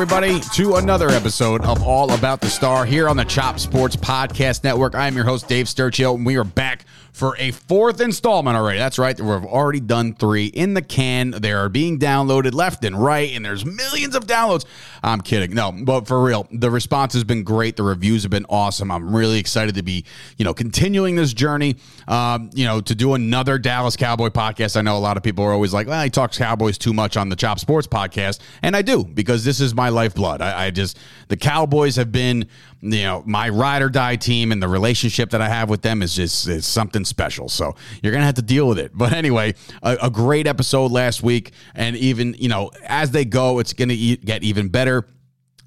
everybody, to another episode of All About the Star here on the Chop Sports Podcast Network. I am your host, Dave Sturchio, and we are back for a fourth installment already. That's right. We've already done three in the can. They are being downloaded left and right, and there's millions of downloads. I'm kidding. No, but for real, the response has been great. The reviews have been awesome. I'm really excited to be, you know, continuing this journey, um, you know, to do another Dallas Cowboy podcast. I know a lot of people are always like, well, he talks Cowboys too much on the Chop Sports podcast. And I do, because this is my lifeblood. I, I just, the Cowboys have been, you know, my ride or die team, and the relationship that I have with them is just is something special. So you're gonna have to deal with it. But anyway, a, a great episode last week, and even you know as they go, it's gonna e- get even better.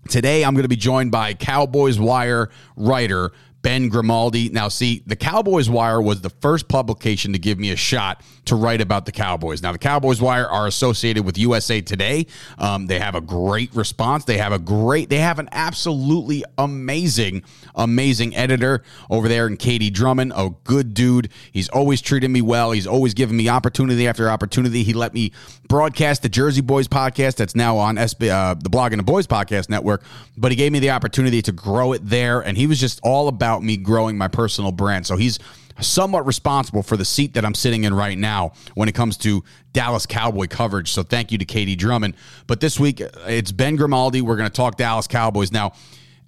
Today, I'm going to be joined by Cowboys Wire writer Ben Grimaldi. Now, see, the Cowboys Wire was the first publication to give me a shot to write about the Cowboys. Now, the Cowboys Wire are associated with USA Today. Um, they have a great response. They have a great, they have an absolutely amazing, amazing editor over there in KD Drummond, a good dude. He's always treated me well. He's always given me opportunity after opportunity. He let me broadcast the Jersey Boys podcast that's now on SB, uh, the Blog and the Boys podcast network, but he gave me the opportunity to grow it there. And he was just all about me growing my personal brand. So he's somewhat responsible for the seat that I'm sitting in right now when it comes to Dallas Cowboy coverage. So thank you to KD Drummond. But this week, uh, it's Ben Grimaldi. We're going to talk Dallas Cowboys. Now,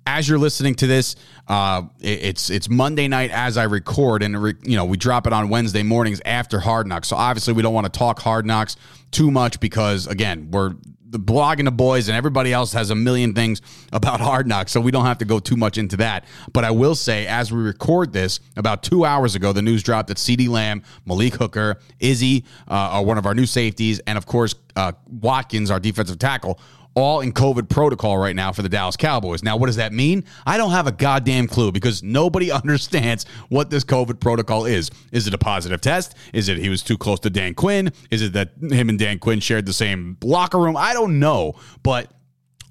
as you're listening to this, uh, it's it's Monday night as I record, and re, you know we drop it on Wednesday mornings after Hard Knocks. So obviously we don't want to talk Hard Knocks too much because again we're the blog and the boys and everybody else has a million things about hard knocks so we don't have to go too much into that but i will say as we record this about two hours ago the news dropped that CeeDee Lamb malik hooker izzy uh, are one of our new safeties and of course uh, watkins our defensive tackle all in COVID protocol right now for the Dallas Cowboys. Now, what does that mean? I don't have a goddamn clue because nobody understands what this COVID protocol is. Is it a positive test? Is it he was too close to Dan Quinn? Is it that him and Dan Quinn shared the same locker room? I don't know, but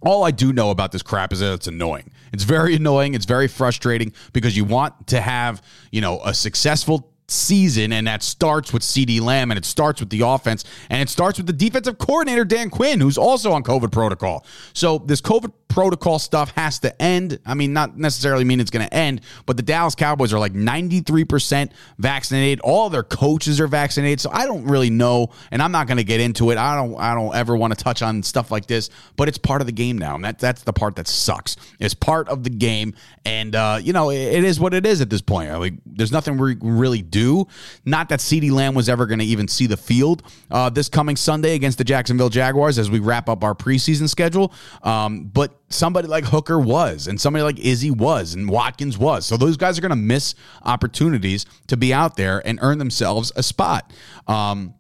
all I do know about this crap is that it's annoying. It's very annoying. It's very frustrating because you want to have, you know, a successful season, and that starts with CeeDee Lamb, and it starts with the offense, and it starts with the defensive coordinator, Dan Quinn, who's also on COVID protocol. So this COVID protocol stuff has to end. I mean, not necessarily mean it's going to end, but the Dallas Cowboys are like 93% vaccinated. All their coaches are vaccinated. So I don't really know, and I'm not going to get into it. I don't I don't ever want to touch on stuff like this, but it's part of the game now. And that that's the part that sucks. It's part of the game. And uh, you know, it, it is what it is at this point. Like there's nothing we really do. Not that CeeDee Lamb was ever going to even see the field uh, this coming Sunday against the Jacksonville Jaguars as we wrap up our preseason schedule. Um, but somebody like Hooker was, and somebody like Izzy was, and Watkins was. So those guys are going to miss opportunities to be out there and earn themselves a spot. Um,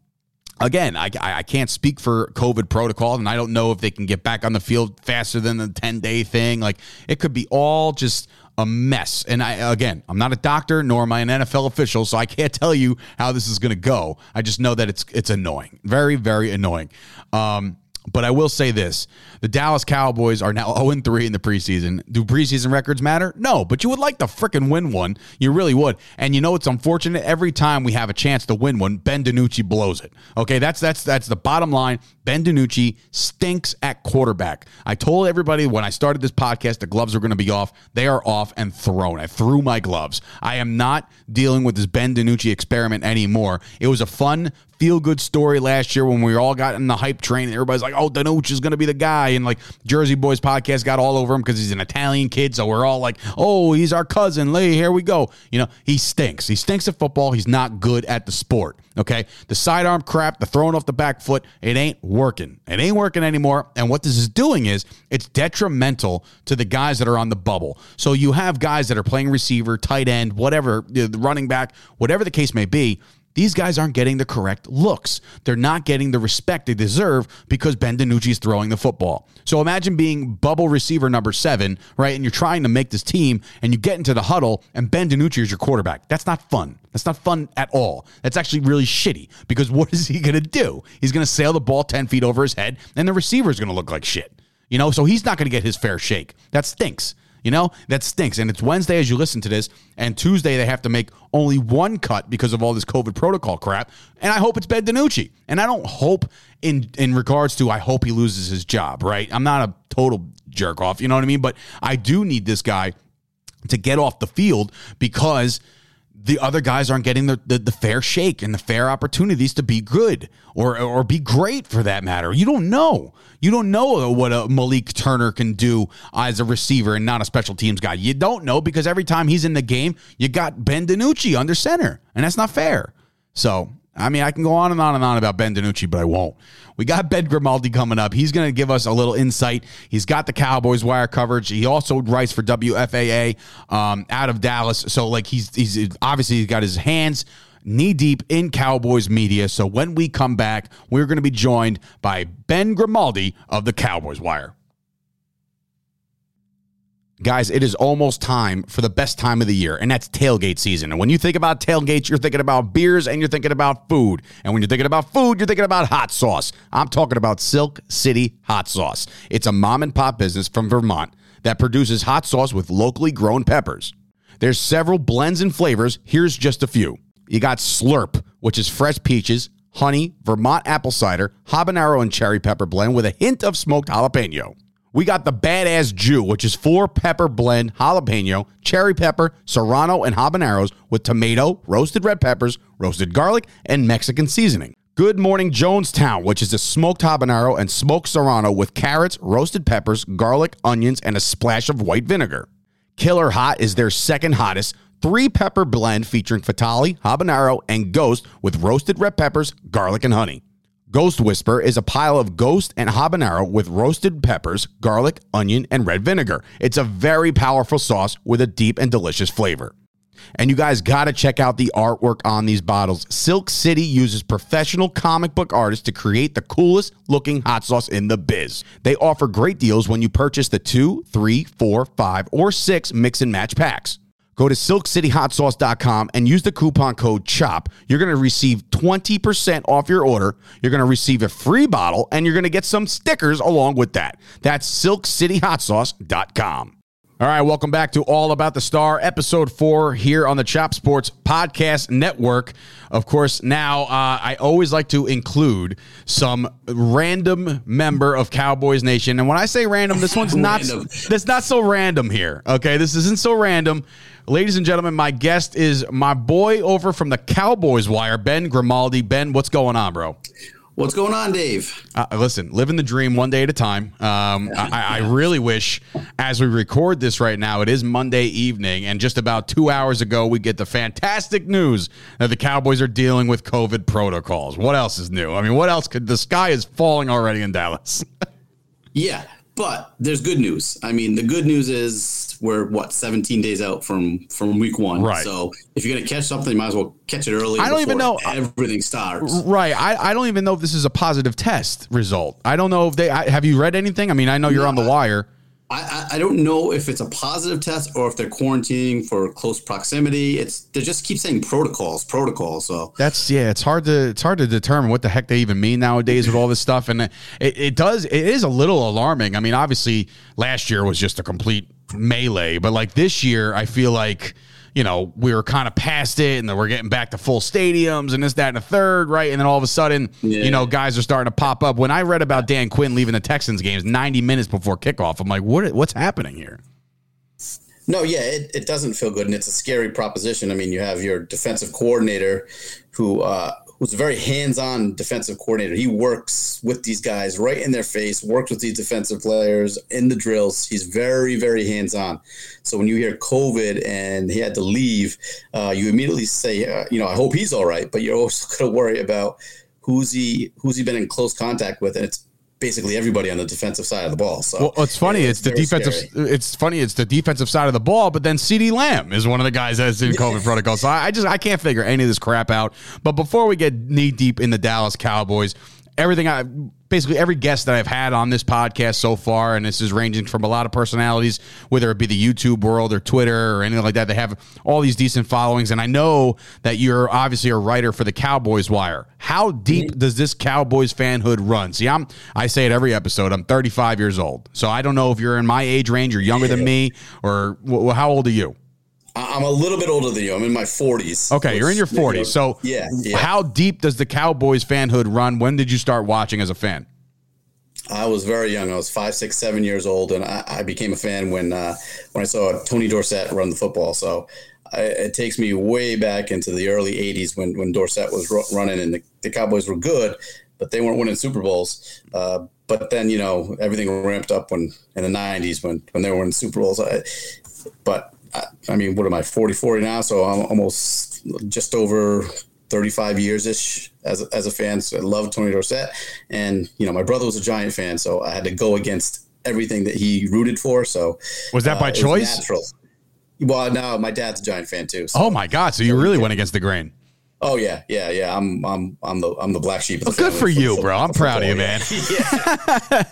again, I, I can't speak for COVID protocol, and I don't know if they can get back on the field faster than the 10 day thing. Like, it could be all just a mess. And I, again, I'm not a doctor nor am I an NFL official, so I can't tell you how this is going to go. I just know that it's it's annoying, very very annoying. Um, but I will say this the Dallas Cowboys are now 0 3 in the preseason. Do preseason records matter? No, but you would like to freaking win one. You really would. And you know it's unfortunate every time we have a chance to win one, Ben DiNucci blows it. Okay, that's that's that's the bottom line. Ben DiNucci stinks at quarterback. I told everybody when I started this podcast the gloves are going to be off. They are off and thrown. I threw my gloves. I am not dealing with this Ben DiNucci experiment anymore. It was a fun feel good story last year when we all got in the hype train. And everybody's like, oh, DiNucci is going to be the guy. And like Jersey Boys podcast got all over him because he's an Italian kid. So we're all like, oh, he's our cousin. Lee, here we go. You know, he stinks. He stinks at football. He's not good at the sport. Okay. The sidearm crap, the throwing off the back foot, it ain't working. It ain't working anymore. And what this is doing is it's detrimental to the guys that are on the bubble. So you have guys that are playing receiver, tight end, whatever, running back, whatever the case may be these guys aren't getting the correct looks. They're not getting the respect they deserve because Ben DiNucci is throwing the football. So imagine being bubble receiver number seven, right? And you're trying to make this team and you get into the huddle and Ben DiNucci is your quarterback. That's not fun. That's not fun at all. That's actually really shitty because what is he going to do? He's going to sail the ball 10 feet over his head and the receiver is going to look like shit. You know, so he's not going to get his fair shake. That stinks. You know, that stinks. And it's Wednesday as you listen to this, and Tuesday they have to make only one cut because of all this COVID protocol crap. And I hope it's Ben DiNucci. And I don't hope in in regards to I hope he loses his job, right? I'm not a total jerk off, you know what I mean? But I do need this guy to get off the field because the other guys aren't getting the, the, the, fair shake and the fair opportunities to be good or or be great for that matter. You don't know. You don't know what a Malik Turner can do as a receiver and not a special teams guy. You don't know because every time he's in the game, you got Ben DiNucci under center, and that's not fair. So I mean, I can go on and on and on about Ben DiNucci, but I won't. We got Ben Grimaldi coming up. He's going to give us a little insight. He's got the Cowboys wire coverage. He also writes for WFAA um, out of Dallas. So, like, he's he's obviously he's got his hands knee deep in Cowboys media. So when we come back, we're going to be joined by Ben Grimaldi of the Cowboys Wire. Guys, it is almost time for the best time of the year, and that's tailgate season. And when you think about tailgates, you're thinking about beers and you're thinking about food. And when you're thinking about food, you're thinking about hot sauce. I'm talking about Silk City Hot Sauce. It's a mom and pop business from Vermont that produces hot sauce with locally grown peppers. There's several blends and flavors. Here's just a few. You got Slurp, which is fresh peaches, honey, Vermont apple cider, habanero and cherry pepper blend with a hint of smoked jalapeno. We got the Badass Jew, which is four pepper blend, jalapeno, cherry pepper, serrano, and habaneros with tomato, roasted red peppers, roasted garlic, and Mexican seasoning. Good Morning Jonestown, which is a smoked habanero and smoked serrano with carrots, roasted peppers, garlic, onions, and a splash of white vinegar. Killer Hot is their second hottest three pepper blend featuring Fatali, habanero, and ghost with roasted red peppers, garlic, and honey. Ghost Whisper is a pile of ghost and habanero with roasted peppers, garlic, onion, and red vinegar. It's a very powerful sauce with a deep and delicious flavor. And you guys got to check out the artwork on these bottles. Silk City uses professional comic book artists to create the coolest looking hot sauce in the biz. They offer great deals when you purchase the two, three, four, five, or six mix and match packs. Go to silkcityhotsauce.com and use the coupon code CHOP. You're going to receive 20% off your order. You're going to receive a free bottle and you're going to get some stickers along with that. That's silkcityhotsauce.com. All right, welcome back to All About the Star, episode four here on the Chop Sports Podcast Network. Of course, now uh, I always like to include some random member of Cowboys Nation, and when I say random, this one's not this not so random here. Okay, this isn't so random. Ladies and gentlemen, my guest is my boy over from the Cowboys Wire, Ben Grimaldi. Ben, what's going on, bro? What's going on, Dave? Uh, listen, living the dream one day at a time. Um, I, I, really wish, as we record this right now, it is Monday evening, and just about two hours ago, we get the fantastic news that the Cowboys are dealing with COVID protocols. What else is new? I mean, what else could the sky is falling already in Dallas? yeah, but there's good news. I mean, the good news is we're what 17 days out from from week one. Right. So if you're gonna catch something, you might as well catch it early. I don't even know everything starts. Right. I, I don't even know if this is a positive test result. I don't know if they I, have you read anything. I mean, I know you're no, on the wire. I, I don't know if it's a positive test or if they're quarantining for close proximity. It's they just keep saying protocols, protocols. So that's yeah, it's hard to it's hard to determine what the heck they even mean nowadays with all this stuff, and it, it does it is a little alarming. I mean, obviously last year was just a complete melee, but like this year, I feel like you know, we were kind of past it and then we're getting back to full stadiums and this, that, and a third, right? And then all of a sudden, yeah. you know, guys are starting to pop up. When I read about Dan Quinn leaving the Texans games 90 minutes before kickoff, I'm like, what, what's happening here? No, yeah, it, it doesn't feel good, and it's a scary proposition. I mean, you have your defensive coordinator who uh, who's a very hands-on defensive coordinator. He works with these guys right in their face, works with these defensive players in the drills. He's very, very hands-on. So when you hear COVID and he had to leave, uh, you immediately say, uh, you know, I hope he's all right. But you're also going to worry about who's he who's he been in close contact with, and it's basically everybody on the defensive side of the ball. So well, it's funny. it's, it's the defensive. Scary. It's funny. It's the defensive side of the ball. But then CeeDee Lamb is one of the guys that's in COVID protocol. So I, I just I can't figure any of this crap out. But before we get knee deep in the Dallas Cowboys, everything I basically every guest that I've had on this podcast so far, and this is ranging from a lot of personalities, whether it be the YouTube world or Twitter or anything like that. They have all these decent followings, and I know that you're obviously a writer for the Cowboys Wire. How deep does this Cowboys fanhood run? See, I'm I say it every episode. I'm 35 years old, so I don't know if you're in my age range or younger than me, or well, how old are you? I'm a little bit older than you. I'm in my 40s. Okay, which, you're in your 40s. You know, so, yeah, yeah, how deep does the Cowboys fanhood run? When did you start watching as a fan? I was very young. I was five, six, seven years old, and I, I became a fan when uh, when I saw Tony Dorsett run the football. So I, it takes me way back into the early '80s when when Dorsett was running, and the, the Cowboys were good, but they weren't winning Super Bowls. Uh, but then you know everything ramped up when in the '90s when when they were winning Super Bowls. I, but I mean, what am I, 40, 40 now? So I'm almost just over 35 years ish as, as a fan. So I love Tony Dorsett. And, you know, my brother was a Giant fan, so I had to go against everything that he rooted for. So was that by uh, choice? Natural. Well, no, my dad's a Giant fan too. So. Oh my God! So you really went against the grain. Oh yeah, yeah, yeah. I'm I'm I'm the I'm the black sheep. Of the good for you, bro. I'm proud of you, man.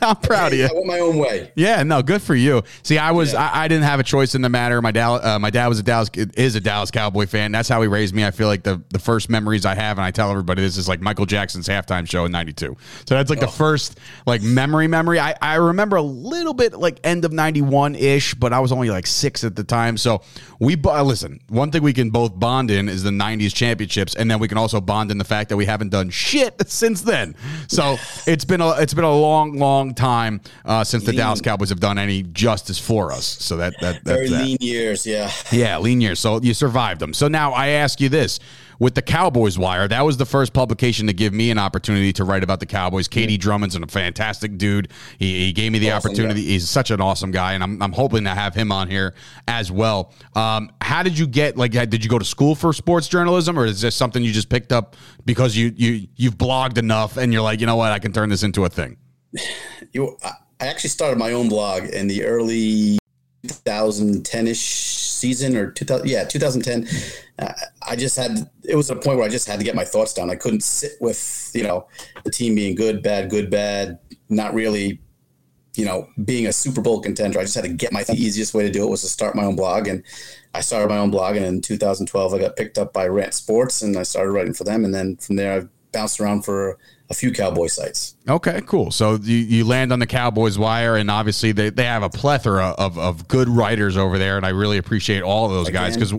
I'm proud of you. I went my own way. Yeah, no, good for you. See, I was yeah. I, I, didn't have a choice in the matter. My dad uh, my dad was a Dallas is a Dallas Cowboy fan. That's how he raised me. I feel like the the first memories I have, and I tell everybody this is like Michael Jackson's halftime show in '92. So that's like oh. the first like memory memory. I I remember a little bit like end of '91 ish, but I was only like six at the time. So we listen. One thing we can both bond in is the '90s championships, and then we can also bond in the fact that we haven't done shit since then. So it's been a it's been a long, long time uh, since lean. the Dallas Cowboys have done any justice for us. So that that that's very that. lean years, yeah, yeah, lean years. So you survived them. So now I ask you this: with the Cowboys Wire. That was the first publication to give me an opportunity to write about the Cowboys. KD Drummond's a fantastic dude. He, he gave me the awesome, opportunity. Yeah. He's such an awesome guy, and I'm, I'm hoping to have him on here as well. Um, how did you get like? Did you go to school for sports journalism, or is this something you just picked up because you you you've blogged enough and you're like, you know what, I can turn this into a thing? You, I actually started my own blog in the early 2010ish season or 2000 yeah 2010 uh, i just had it was a point where i just had to get my thoughts down. I couldn't sit with you know the team being good bad good bad not really you know being a super bowl contender. I just had to get my the easiest way to do it was to start my own blog and i started my own blog and in 2012 i got picked up by rant sports and i started writing for them and then from there i bounced around for a few Cowboy sites. Okay, cool. So you, you land on the Cowboys wire, and obviously they, they have a plethora of, of good writers over there, and I really appreciate all of those Again. guys because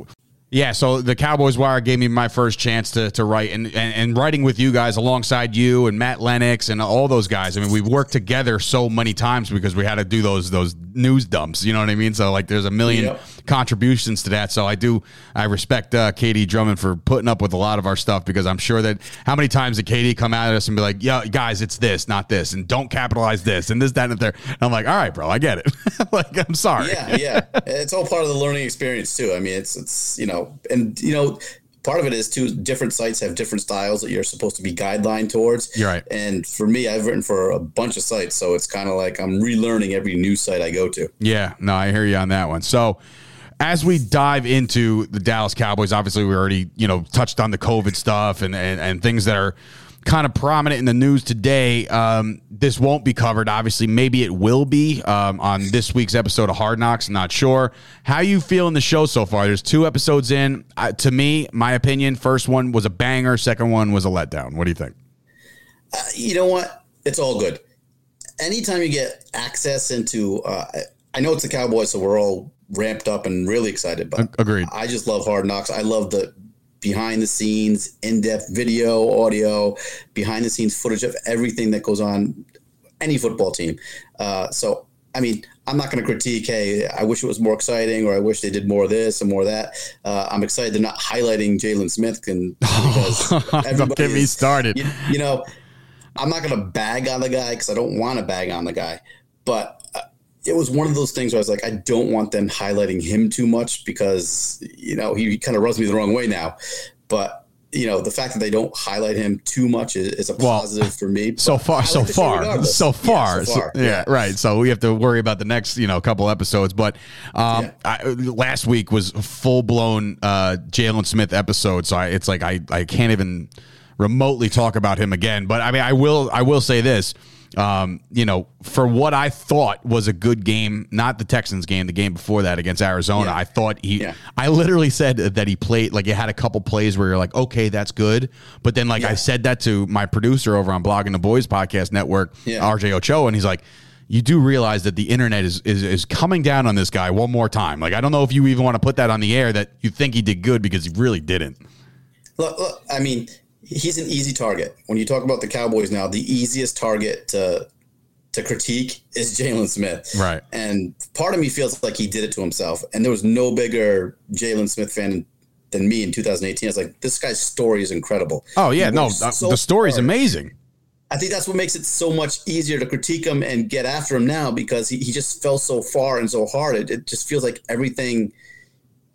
yeah, so the Cowboys Wire gave me my first chance to, to write and, and, and, writing with you guys alongside you and Matt Lennox and all those guys. I mean, we've worked together so many times because we had to do those those news dumps. You know what I mean? So like, there's a million yep. contributions to that. So I do I respect uh, KD Drummond for putting up with a lot of our stuff because I'm sure that how many times did KD come at us and be like, "Yeah, guys, it's this, not this, and don't capitalize this and this, that, and there." And I'm like, "All right, bro, I get it." like, I'm sorry. Yeah, yeah, it's all part of the learning experience too. I mean, it's it's you know and you know, part of it is too different sites have different styles that you're supposed to be guideline towards. You're right. And for me, I've written for a bunch of sites, so it's kind of like I'm relearning every new site I go to. Yeah, no, I hear you on that one. So as we dive into the Dallas Cowboys, obviously we already, you know, touched on the COVID stuff and, and, and things that are kind of prominent in the news today. Um, this won't be covered. Obviously, maybe it will be um, on this week's episode of Hard Knocks. Not sure. How you feel in the show so far? There's two episodes in. Uh, to me, my opinion, first one was a banger. Second one was a letdown. What do you think? Uh, you know what? It's all good. Anytime you get access into, uh, I know it's the Cowboys, so we're all ramped up and really excited. But agreed. I just love Hard Knocks. I love the behind the scenes, in depth video, audio, behind the scenes footage of everything that goes on any football team. Uh, so, I mean, I'm not going to critique, hey, I wish it was more exciting or I wish they did more of this and more of that. Uh, I'm excited they're not highlighting Jaylon Smith and, because Don't get me started. You, you know, I'm not going to bag on the guy because I don't want to bag on the guy. But it was one of those things where I was like, I don't want them highlighting him too much because you know he kind of rubs me the wrong way now. But you know the fact that they don't highlight him too much is, is a positive well, for me. So far, so far, so far, yeah, so far, yeah, yeah, right. So we have to worry about the next you know couple episodes. But um, yeah. I, last week was full blown uh, Jaylon Smith episode, so I, it's like I I can't even remotely talk about him again. But I mean, I will I will say this um, you know, for what I thought was a good game, not the Texans game, the game before that against Arizona, yeah. I thought he, yeah. I literally said that he played, like, he had a couple plays where you're like, okay, that's good. But then, like, yeah. I said that to my producer over on Blogging the Boys Podcast Network, RJ Ochoa, and he's like, you do realize that the internet is, is is coming down on this guy one more time. Like I don't know if you even want to put that on the air that you think he did good because he really didn't. Look, look, I mean, he's an easy target. When you talk about the Cowboys now, the easiest target to to critique is Jaylon Smith. Right. And part of me feels like he did it to himself. And there was no bigger Jaylon Smith fan than me in 2018. I was like, this guy's story is incredible. Oh yeah, no, so the story is amazing. I think that's what makes it so much easier to critique him and get after him now because he, he just fell so far and so hard. It, it just feels like everything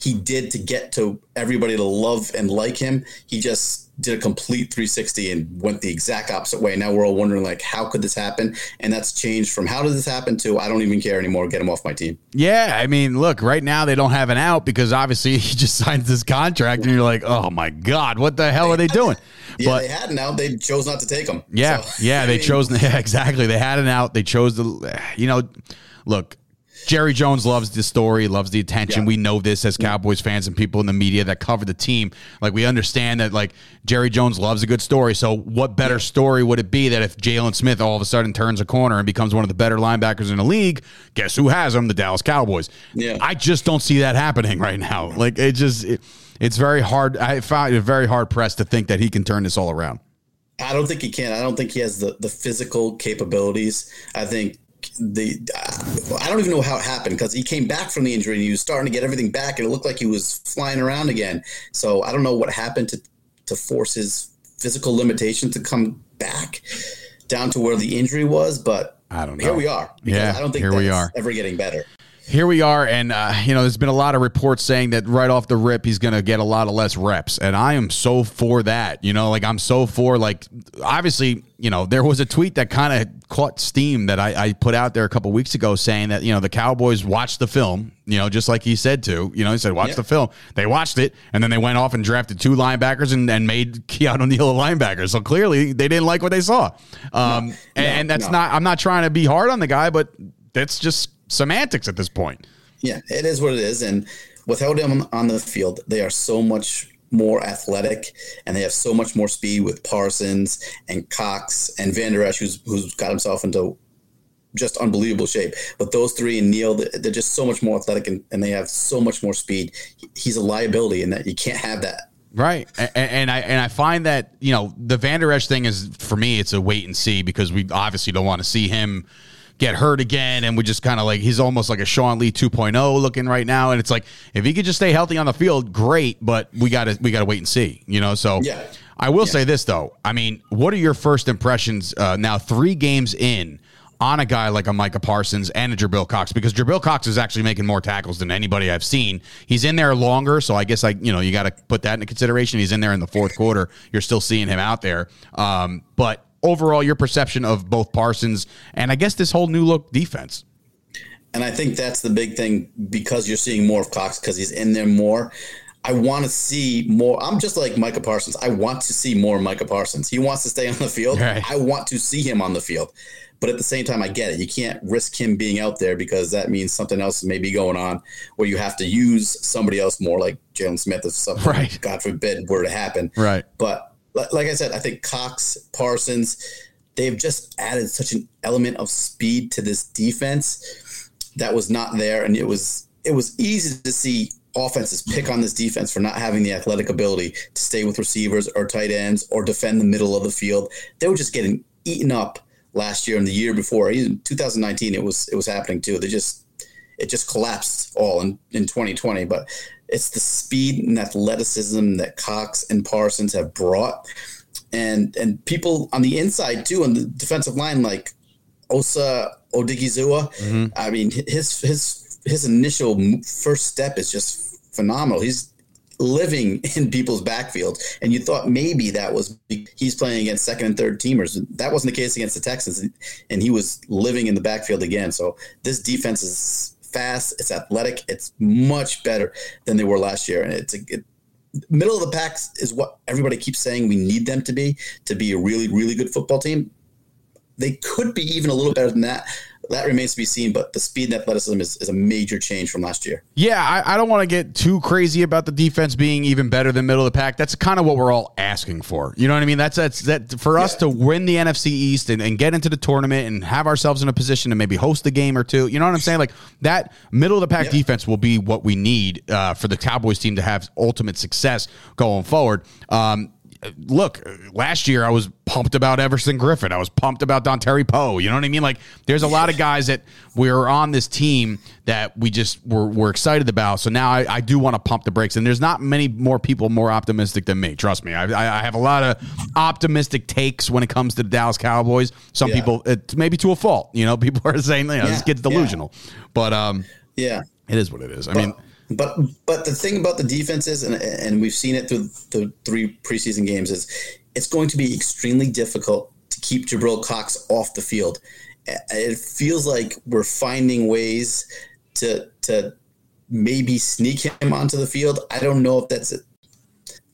he did to get to everybody to love and like him, he just did a complete 360 and went the exact opposite way. Now we're all wondering like, how could this happen? And that's changed from how did this happen to I don't even care anymore. Get him off my team. Yeah, I mean, look, right now they don't have an out because obviously he just signed this contract, and you're like, oh my god, what the hell are they doing? yeah, but, they had an out. They chose not to take him. Yeah, so, yeah, they mean, chose. Yeah, exactly. They had an out. They chose the. You know, look, Jerry Jones loves the story, loves the attention. Yeah. We know this as Cowboys fans and people in the media that cover the team. Like we understand that like Jerry Jones loves a good story. So what better yeah. story would it be that if Jaylon Smith all of a sudden turns a corner and becomes one of the better linebackers in the league? Guess who has him? The Dallas Cowboys. Yeah. I just don't see that happening right now. Like it just it, it's very hard. I find it very hard pressed to think that he can turn this all around. I don't think he can. I don't think he has the, the physical capabilities. I think the I don't even know how it happened because he came back from the injury and he was starting to get everything back and it looked like he was flying around again. So I don't know what happened to to force his physical limitation to come back down to where the injury was, but I don't know. Here we are. Yeah, I don't think here we are. ever getting better here we are, and uh, you know, there's been a lot of reports saying that right off the rip, he's going to get a lot of less reps, and I am so for that. You know, like I'm so for like obviously, you know, there was a tweet that kind of caught steam that I, I, put out there a couple weeks ago saying that you know the Cowboys watched the film, you know, just like he said to, you know, he said watch yeah. the film. They watched it, and then they went off and drafted two linebackers and, and made Keanu Neal a linebacker. So clearly, they didn't like what they saw. Um, no, and, no, and that's no. not. I'm not trying to be hard on the guy, but that's just semantics at this point. Yeah, it is what it is. And without him on the field, they are so much more athletic and they have so much more speed with Parsons and Cox and Vander Esch, who's, who's got himself into just unbelievable shape. But those three and Neal, they're just so much more athletic and, and they have so much more speed. He's a liability in that you can't have that. Right, and, and, I and I find that you know the Vander Esch thing is for me it's a wait and see because we obviously don't want to see him get hurt again. And we just kind of like, he's almost like a Sean Lee 2.0 looking right now. And it's like, if he could just stay healthy on the field, great. But we got to, we got to wait and see, you know? So yeah. I will yeah. say this though. I mean, what are your first impressions uh, now, three games in? on a guy like a Micah Parsons and a Jabril Cox because Jabril Cox is actually making more tackles than anybody I've seen. He's in there longer, so I guess I you know you got to put that into consideration. He's in there in the fourth quarter. You're still seeing him out there, um, but overall your perception of both Parsons and I guess this whole new look defense. And I think that's the big thing because you're seeing more of Cox because he's in there more. I want to see more. I'm just like Micah Parsons. I want to see more Micah Parsons. He wants to stay on the field. Right. I want to see him on the field. But at the same time, I get it. You can't risk him being out there because that means something else may be going on where you have to use somebody else more, like Jaylon Smith, if something, right. God forbid, were to happen. Right. But like I said, I think Cox, Parsons, they've just added such an element of speed to this defense that was not there, and it was it was easy to see offenses pick on this defense for not having the athletic ability to stay with receivers or tight ends or defend the middle of the field. They were just getting eaten up last year and the year before. Even 2019, it was it was happening too. They just it just collapsed all in, in 2020. But it's the speed and athleticism that Cox and Parsons have brought. And and people on the inside too, on the defensive line, like Osa Odighizuwa. Mm-hmm. I mean, his his his initial first step is just phenomenal. He's living in people's backfield, and you thought maybe that was he's playing against second and third teamers. That wasn't the case against the Texans, and he was living in the backfield again. So this defense is fast, it's athletic, it's much better than they were last year, and it's a middle of the packs is what everybody keeps saying we need them to be to be a really really good football team. they could be even a little better than that that remains to be seen. But the speed and athleticism is, is a major change from last year. Yeah, I, I don't want to get too crazy about the defense being even better than middle of the pack. That's kind of what we're all asking for. You know what I mean? That's that's that for us to win the NFC East and, and get into the tournament and have ourselves in a position to maybe host a game or two. You know what I'm saying? Like that middle of the pack defense will be what we need uh, for the Cowboys team to have ultimate success going forward. Um, look, last year I was pumped about Everson Griffen. I was pumped about Dontari Poe. You know what I mean? Like, there's a lot of guys that we're on this team that we just were, were excited about. So now I, I do want to pump the brakes. And there's not many more people more optimistic than me. Trust me. I, I have a lot of optimistic takes when it comes to the Dallas Cowboys. Some yeah. people, it, maybe to a fault. You know, people are saying, you know, yeah. this kid's delusional. Yeah. But um, yeah, it is what it is. I but, mean, but but the thing about the defenses, and and we've seen it through the three preseason games, is it's going to be extremely difficult to keep Jabril Cox off the field. It feels like we're finding ways to to maybe sneak him onto the field. I don't know if that's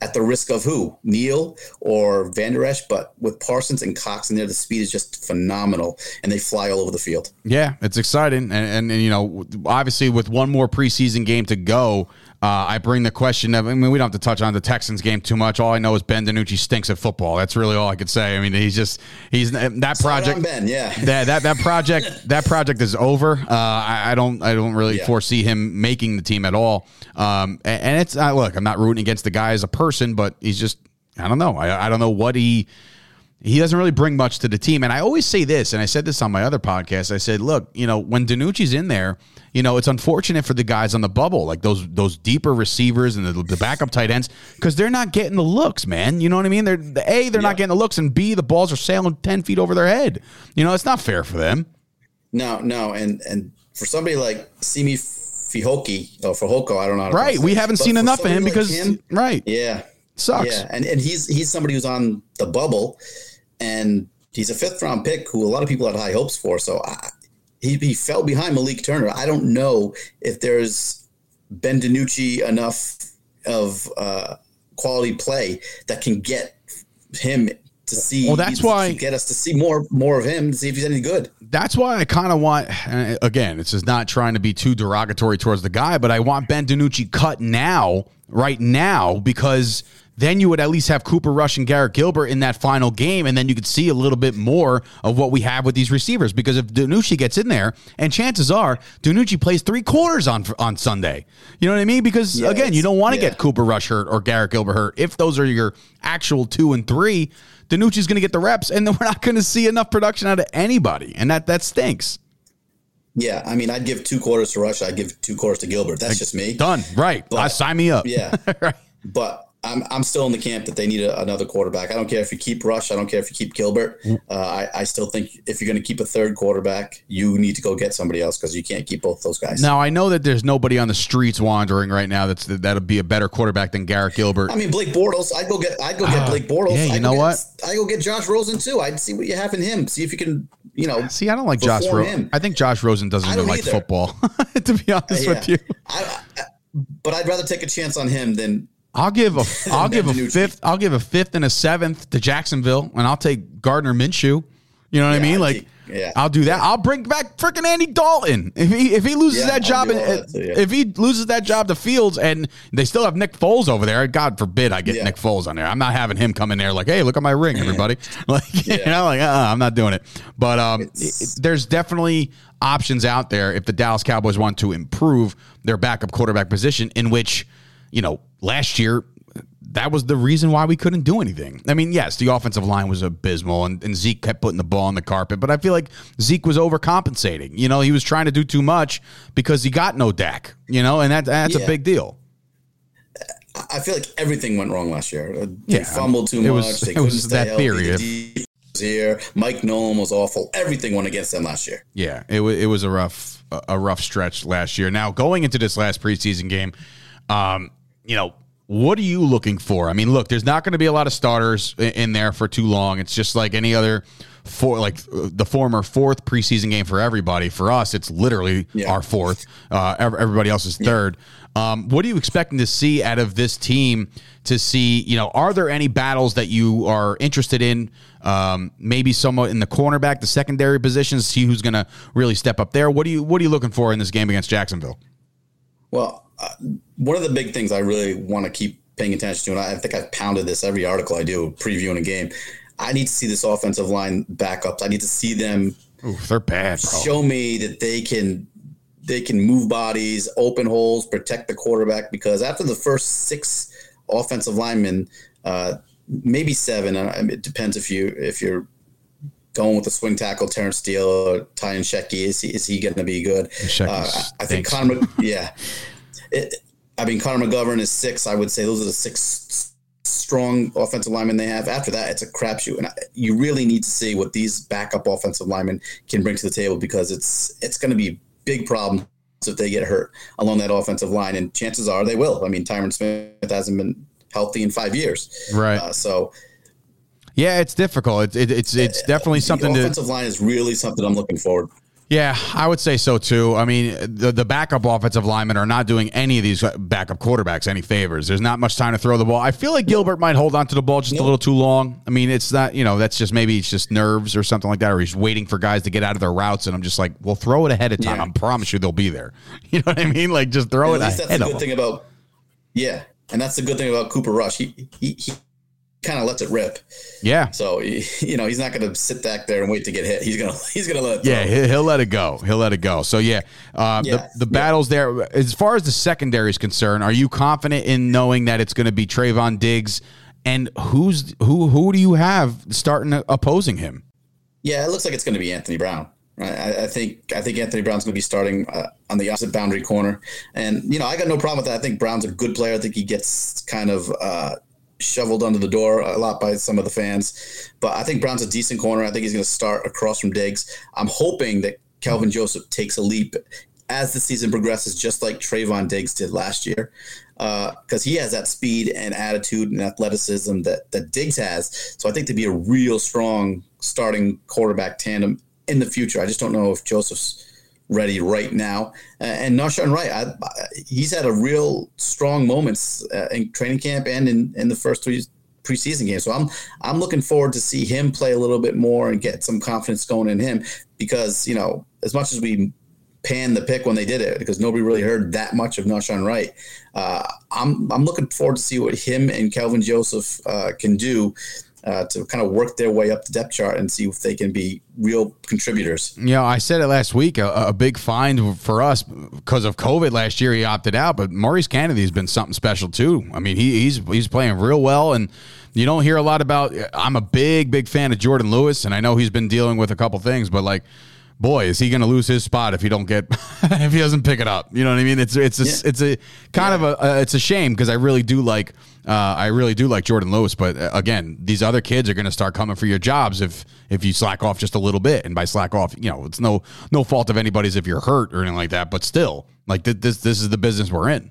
at the risk of who Neal or Vander Esch, but with Parsons and Cox in there, the speed is just phenomenal, and they fly all over the field. Yeah, it's exciting, and, and, and you know, obviously with one more preseason game to go, uh, I bring the question of, I mean, we don't have to touch on the Texans game too much. All I know is Ben DiNucci stinks at football. That's really all I could say. I mean, he's just, he's that project. Ben, yeah. That, that, that project, that project is over. Uh, I, I, don't, I don't really yeah. foresee him making the team at all. Um, and, and it's, uh, look, I'm not rooting against the guy as a person, but he's just, I don't know. I, I don't know what he, he doesn't really bring much to the team. And I always say this, and I said this on my other podcast. I said, look, you know, when DiNucci's in there, you know, it's unfortunate for the guys on the bubble, like those those deeper receivers and the, the backup tight ends, because they're not getting the looks, man. You know what I mean? They're A, they're yeah. not getting the looks, and B, the balls are sailing ten feet over their head. You know, it's not fair for them. No, no, and and for somebody like Simi Fehoko or Fehoko, I don't know. right, we haven't seen enough of him like because him, right, yeah, sucks. Yeah, and and he's he's somebody who's on the bubble and he's a fifth round pick who a lot of people had high hopes for. So I, he, he fell behind Malik Turner. I don't know if there's Ben DiNucci enough of uh, quality play that can get him to see. Well, that's why get us to see more more of him to see if he's any good. That's why I kind of want. Again, it's just not trying to be too derogatory towards the guy, but I want Ben DiNucci cut now, right now, because then you would at least have Cooper Rush and Garrett Gilbert in that final game, and then you could see a little bit more of what we have with these receivers. Because if DiNucci gets in there, and chances are DiNucci plays three quarters on on Sunday, you know what I mean? Because yeah, again, you don't want to yeah. get Cooper Rush hurt or Garrett Gilbert hurt. If those are your actual two and three, DiNucci's going to get the reps, and then we're not going to see enough production out of anybody, and that that stinks. Yeah, I mean, I'd give two quarters to Rush. I'd give two quarters to Gilbert. That's just me. Done. Right. But, sign me up. Yeah. right. But I'm, I'm still in the camp that they need a, another quarterback. I don't care if you keep Rush. I don't care if you keep Gilbert. Uh, I, I still think if you're going to keep a third quarterback, you need to go get somebody else because you can't keep both those guys. Now I know that there's nobody on the streets wandering right now that's that'll be a better quarterback than Garrett Gilbert. I mean Blake Bortles. I'd go get I'd go get uh, Blake Bortles. Yeah, you I'd know what? I go get Josh Rosen too. I'd see what you have in him. See if you can you know. See, I don't like Josh Rosen. I think Josh Rosen doesn't even like either. football. to be honest yeah. with you, I, I, but I'd rather take a chance on him than I'll give a I'll give a fifth I'll give a fifth and a seventh to Jacksonville, and I'll take Gardner Minshew. You know what yeah, I mean? Like, yeah. I'll do that. I'll bring back freaking Andy Dalton if he if he loses yeah, that job and that if he loses that job to Fields and they still have Nick Foles over there. God forbid I get Nick Foles on there. I'm not having him come in there like, hey, look at my ring, everybody. like, you know, like, uh, I'm not doing it. But um, it, there's definitely options out there if the Dallas Cowboys want to improve their backup quarterback position, in which you know, last year, that was the reason why we couldn't do anything. I mean, yes, the offensive line was abysmal and, and, Zeke kept putting the ball on the carpet, but I feel like Zeke was overcompensating. You know, he was trying to do too much because he got no Dak, you know, and that, that's yeah. a big deal. I feel like everything went wrong last year. They yeah, fumbled too much. Was, they couldn't stay that period. Here, Mike Nolan was awful. Everything went against them last year. Yeah, it was it was a rough a rough stretch last year. Now going into this last preseason game, um, you know, what are you looking for? I mean, look, there's not going to be a lot of starters in there for too long. It's just like any other for like the former fourth preseason game for everybody. For us, it's literally Yeah. our fourth. Uh, everybody else is third. Um, what are you expecting to see out of this team? To see, you know, are there any battles that you are interested in? Um, maybe somewhat in the cornerback, the secondary positions. See who's going to really step up there. What do you What are you looking for in this game against Jacksonville? Well, uh, one of the big things I really want to keep paying attention to, and I think I've pounded this every article I do previewing a game. I need to see this offensive line backups. I need to see them Ooh, they're bad, bro. show me that they can they can move bodies, open holes, protect the quarterback. Because after the first six offensive linemen, uh, maybe seven, uh, it depends if you if you're going with the swing tackle, Terrence Steele or Ty Nsekhe. Is he is he going to be good? Uh, I think. Connor. Yeah, it, I mean Connor McGovern is six. I would say those are the six strong offensive linemen they have. After that, it's a crapshoot, and I, you really need to see what these backup offensive linemen can bring to the table because it's it's going to be big problem if they get hurt along that offensive line, and chances are they will. I mean, Tyron Smith hasn't been healthy in five years, Right. Uh, so Yeah, it's difficult. It, it, it's it's eh, definitely something the to. offensive line is really something I'm looking forward. Yeah, I would say so too. I mean, the the backup offensive linemen are not doing any of these backup quarterbacks any favors. There's not much time to throw the ball. I feel like Gilbert might hold on to the ball just a little too long. I mean, it's not you know that's just maybe it's just nerves or something like that, or he's waiting for guys to get out of their routes, and I'm just like, well, throw it ahead of time. Yeah. I promise you they'll be there. You know what I mean? Like just throw At it least that's ahead the of good thing about yeah, and that's the good thing about Cooper Rush. He he, he kind of lets it rip. Yeah, So you know he's not going to sit back there and wait to get hit. He's gonna he's gonna let Yeah, he'll, let it go. He'll let it go. So yeah, uh, Yeah, the the yeah. battles there. As far as the secondary is concerned, are you confident in knowing that it's going to be Trevon Diggs? And who's who? Who do you have starting opposing him? Yeah, it looks like it's going to be Anthony Brown. I, I think I think Anthony Brown's going to be starting uh, on the opposite boundary corner, and you know I got no problem with that. I think Brown's a good player. I think he gets kind of uh, shoveled under the door a lot by some of the fans, but I think Brown's a decent corner. I think he's going to start across from Diggs. I'm hoping that Kelvin Joseph takes a leap as the season progresses, just like Trevon Diggs did last year, uh, because he has that speed and attitude and athleticism that that Diggs has. So I think to be a real strong starting quarterback tandem in the future. I just don't know if Joseph's ready right now. Uh, and Nahshon Wright, I, I, he's had a real strong moments uh, in training camp and in, in the first three preseason games. So I'm I'm looking forward to see him play a little bit more and get some confidence going in him because you know as much as we pan the pick when they did it because nobody really heard that much of Nahshon Wright. Uh, I'm I'm looking forward to see what him and Kelvin Joseph uh, can do uh, to kind of work their way up the depth chart and see if they can be real contributors. You know, I said it last week. A, a big find for us because of COVID last year. He opted out, but Maurice Canady's been something special too. I mean, he, he's he's playing real well, and you don't hear a lot about. I'm a big big fan of Jourdan Lewis, and I know he's been dealing with a couple things, but like. Boy, is he going to lose his spot if he don't get if he doesn't pick it up? You know what I mean? It's it's a, Yeah. it's a kind of a uh, it's a shame because I really do like uh, I really do like Jourdan Lewis, but uh, again, these other kids are going to start coming for your jobs if if you slack off just a little bit, and by slack off, you know, it's no no fault of anybody's if you're hurt or anything like that, but still, like th- this this is the business we're in.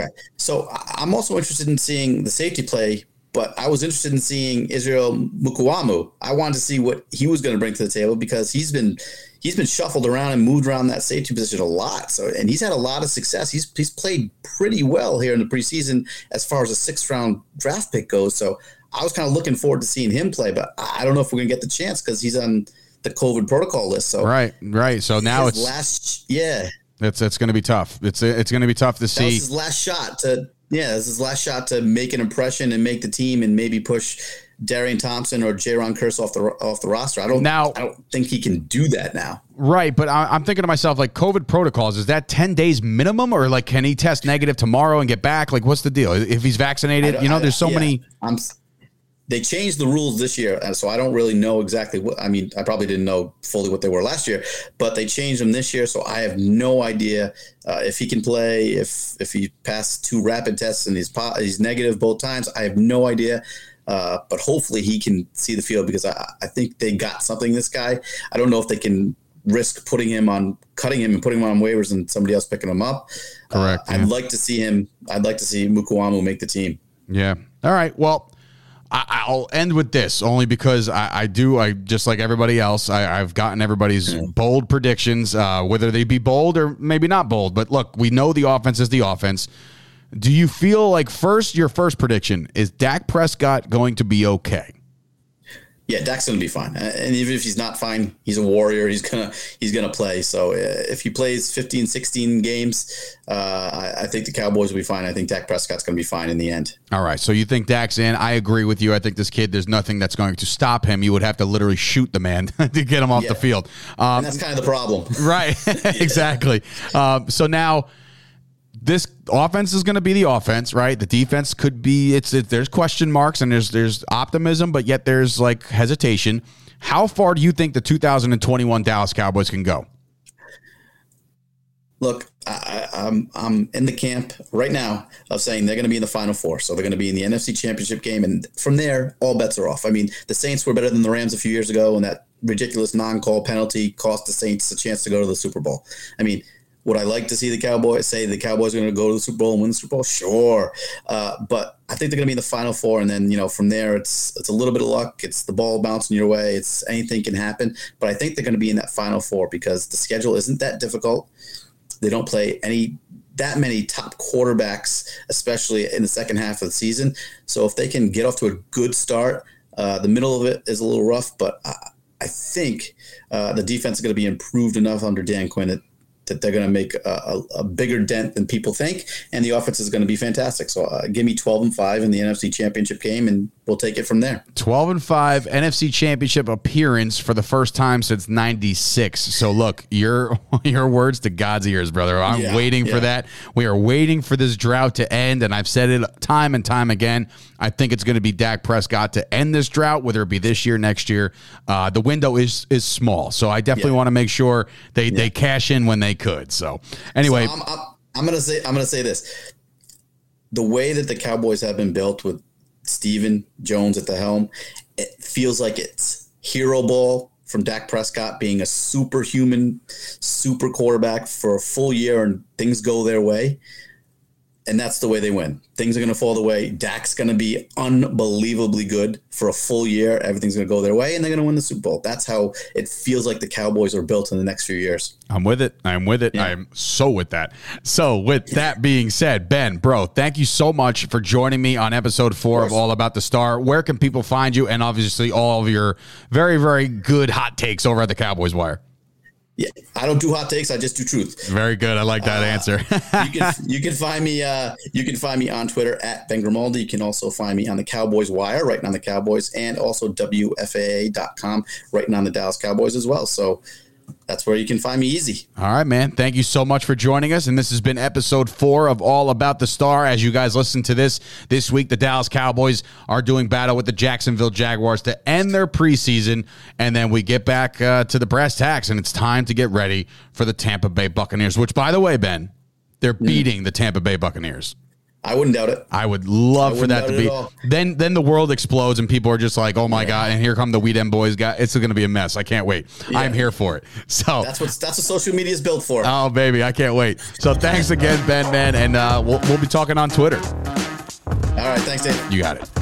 Okay. So I'm also interested in seeing the safety play, but I was interested in seeing Israel Mukuamu. I wanted to see what he was going to bring to the table because he's been he's been shuffled around and moved around that safety position a lot. So and he's had a lot of success. He's he's played pretty well here in the preseason as far as a sixth round draft pick goes. So I was kind of looking forward to seeing him play, but I don't know if we're going to get the chance because he's on the COVID protocol list. So Right, right. So now it's last yeah it's it's going to be tough. It's it's going to be tough to that see. his last shot to yeah, this is his last shot to make an impression and make the team and maybe push Darian Thompson or Jayron Kearse off the off the roster. I don't Now- I don't think he can do that now. Right, but I, I'm thinking to myself, like COVID protocols, is that 10 days minimum, or like can he test negative tomorrow and get back? Like, what's the deal? If he's vaccinated, you know, there's so Yeah, many. I'm they changed the rules this year, and so I don't really know exactly what. I mean, I probably didn't know fully what they were last year, but they changed them this year, so I have no idea uh, if he can play. If if he passed two rapid tests and he's po- he's negative both times, I have no idea. Uh, but hopefully he can see the field because I, I think they got something. This guy, I don't know if they can risk putting him on, cutting him and putting him on waivers and somebody else picking him up. Correct, Uh, yeah. I'd like to see him. I'd like to see Mukuamu make the team. Yeah. All right. Well, I, will end with this only because I, I, do. I just like everybody else. I, have gotten everybody's bold predictions, uh, whether they be bold or maybe not bold. But look, we know the offense is the offense. Do you feel like first your first prediction is Dak Prescott going to be okay? Yeah, Dak's to be fine, and even if he's not fine, he's a warrior. He's gonna he's gonna play. So uh, if he plays 15, 16 games, uh, I, I, think the Cowboys will be fine. I think Dak Prescott's going to be fine in the end. All right, so you think Dak's in? I agree with you. I think this kid, there's nothing that's going to stop him. You would have to literally shoot the man to get him off yeah. the field. Um, and that's kind of the problem, right? exactly. Um, so now this offense is going to be the offense, right? The defense could be it's it, there's question marks and there's there's optimism, but yet there's like hesitation. How far do you think the 2021 Dallas Cowboys can go? Look, I, I'm, I'm in the camp right now of saying they're going to be in the Final Four, so they're going to be in the NFC Championship game, and from there, all bets are off. I mean, the Saints were better than the Rams a few years ago, and that ridiculous non-call penalty cost the Saints a chance to go to the Super Bowl. I mean, would I like to see the Cowboys say the Cowboys are going to go to the Super Bowl and win the Super Bowl? Sure, uh, but I think they're going to be in the Final Four, and then you know from there it's it's a little bit of luck. It's the ball bouncing your way. It's anything can happen, but I think they're going to be in that Final Four because the schedule isn't that difficult. They don't play any that many top quarterbacks, especially in the second half of the season. So if they can get off to a good start, uh, the middle of it is a little rough, but I, I think uh, the defense is going to be improved enough under Dan Quinn that that they're going to make a, a, bigger dent than people think, and the offense is going to be fantastic. So uh, give me 12 and five in the NFC Championship game, and we'll take it from there. 12 and five NFC Championship appearance for the first time since '96. So look, your your words to God's ears, brother. I'm yeah, waiting yeah. for that. We are waiting for this drought to end, and I've said it time and time again. I think it's going to be Dak Prescott to end this drought, whether it be this year, next year. Uh, the window is is small, so I definitely yeah. want to make sure they they cash in when they could. So anyway, so I'm, I'm, I'm gonna say I'm gonna say this: the way that the Cowboys have been built with Stephen Jones at the helm, it feels like it's hero ball from Dak Prescott being a superhuman, super quarterback for a full year and things go their way and that's the way they win. Things are going to fall the way. Dak's going to be unbelievably good for a full year. Everything's going to go their way, and they're going to win the Super Bowl. That's how it feels like the Cowboys are built in the next few years. I'm with it. I'm with it. Yeah. I'm so with that. So, with that being said, Ben, bro, thank you so much for joining me on episode four of, of All About the Star. Where can people find you? And obviously, all of your very, very good hot takes over at the Cowboys Wire. Yeah, I don't do hot takes. I just do truth. Very good. I like that uh, answer. you can you can find me uh, you can find me on Twitter at Ben Grimaldi. You can also find me on the Cowboys Wire, writing on the Cowboys, and also WFAA.com, writing on the Dallas Cowboys as well. So that's where you can find me easy. All right, man. Thank you so much for joining us. And this has been episode four of All About the Star. As you guys listen to this, this week, the Dallas Cowboys are doing battle with the Jacksonville Jaguars to end their preseason. And then we get back uh, to the brass tacks, and it's time to get ready for the Tampa Bay Buccaneers, which, by the way, Ben, they're beating the Tampa Bay Buccaneers. I wouldn't doubt it. I would love I for that to be. Then then the world explodes and people are just like, "Oh my yeah. god!" And here come the We Dem Boyz guy. It's going to be a mess. I can't wait. Yeah. I'm here for it. So that's what that's what social media is built for. Oh baby, I can't wait. So thanks again, Ben, man, and uh, we'll we'll be talking on Twitter. All right, thanks, Dave. You got it.